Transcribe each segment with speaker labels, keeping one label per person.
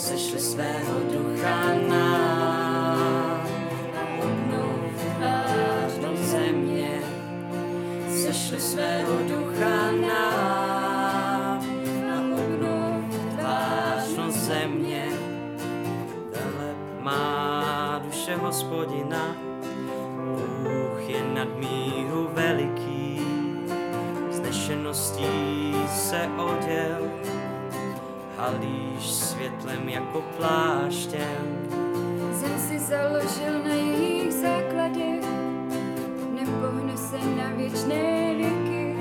Speaker 1: sešli svého ducha nám a obnov vážnou země. Sešli svého ducha nám a obnov vážnou země. Veleb má duše hospodina, Bůh je nad míru veliký, znešeností se oděl, halíš světlem jako pláštěm.
Speaker 2: Zem si založil na jejich základech, nepohne se na věčné věky.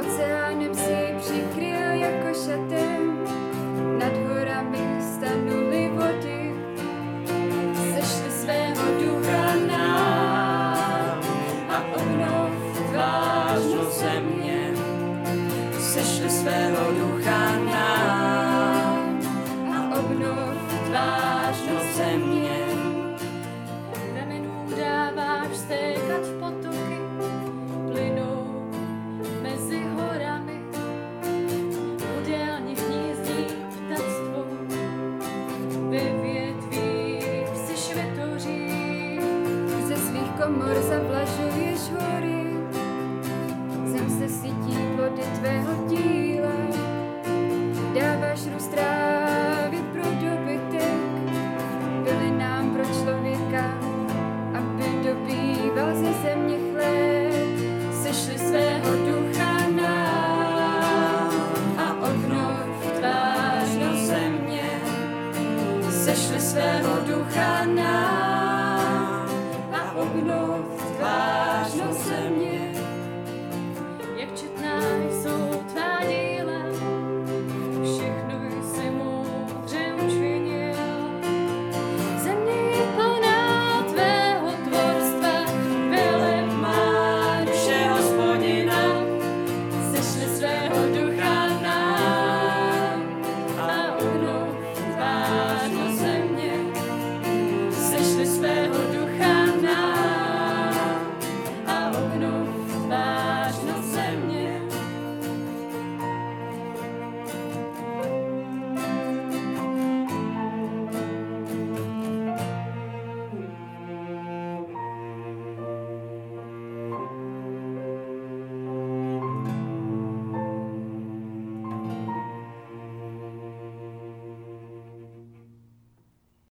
Speaker 2: Oceánem si přikryl jako šatem, nad horami stanuly vody. Sešli svého ducha
Speaker 1: nám a obnov vážnou země. Sešli svého ducha
Speaker 2: komor zavlažuješ hory, zem se sytí plody tvého díla. Dáváš růst trávy pro dobytek, byli nám pro člověka, aby dobýval ze země chléb. Sešli svého ducha nám a obnov
Speaker 1: vážnou země. Sešli svého ducha nám okno v tvář se mě, jak četná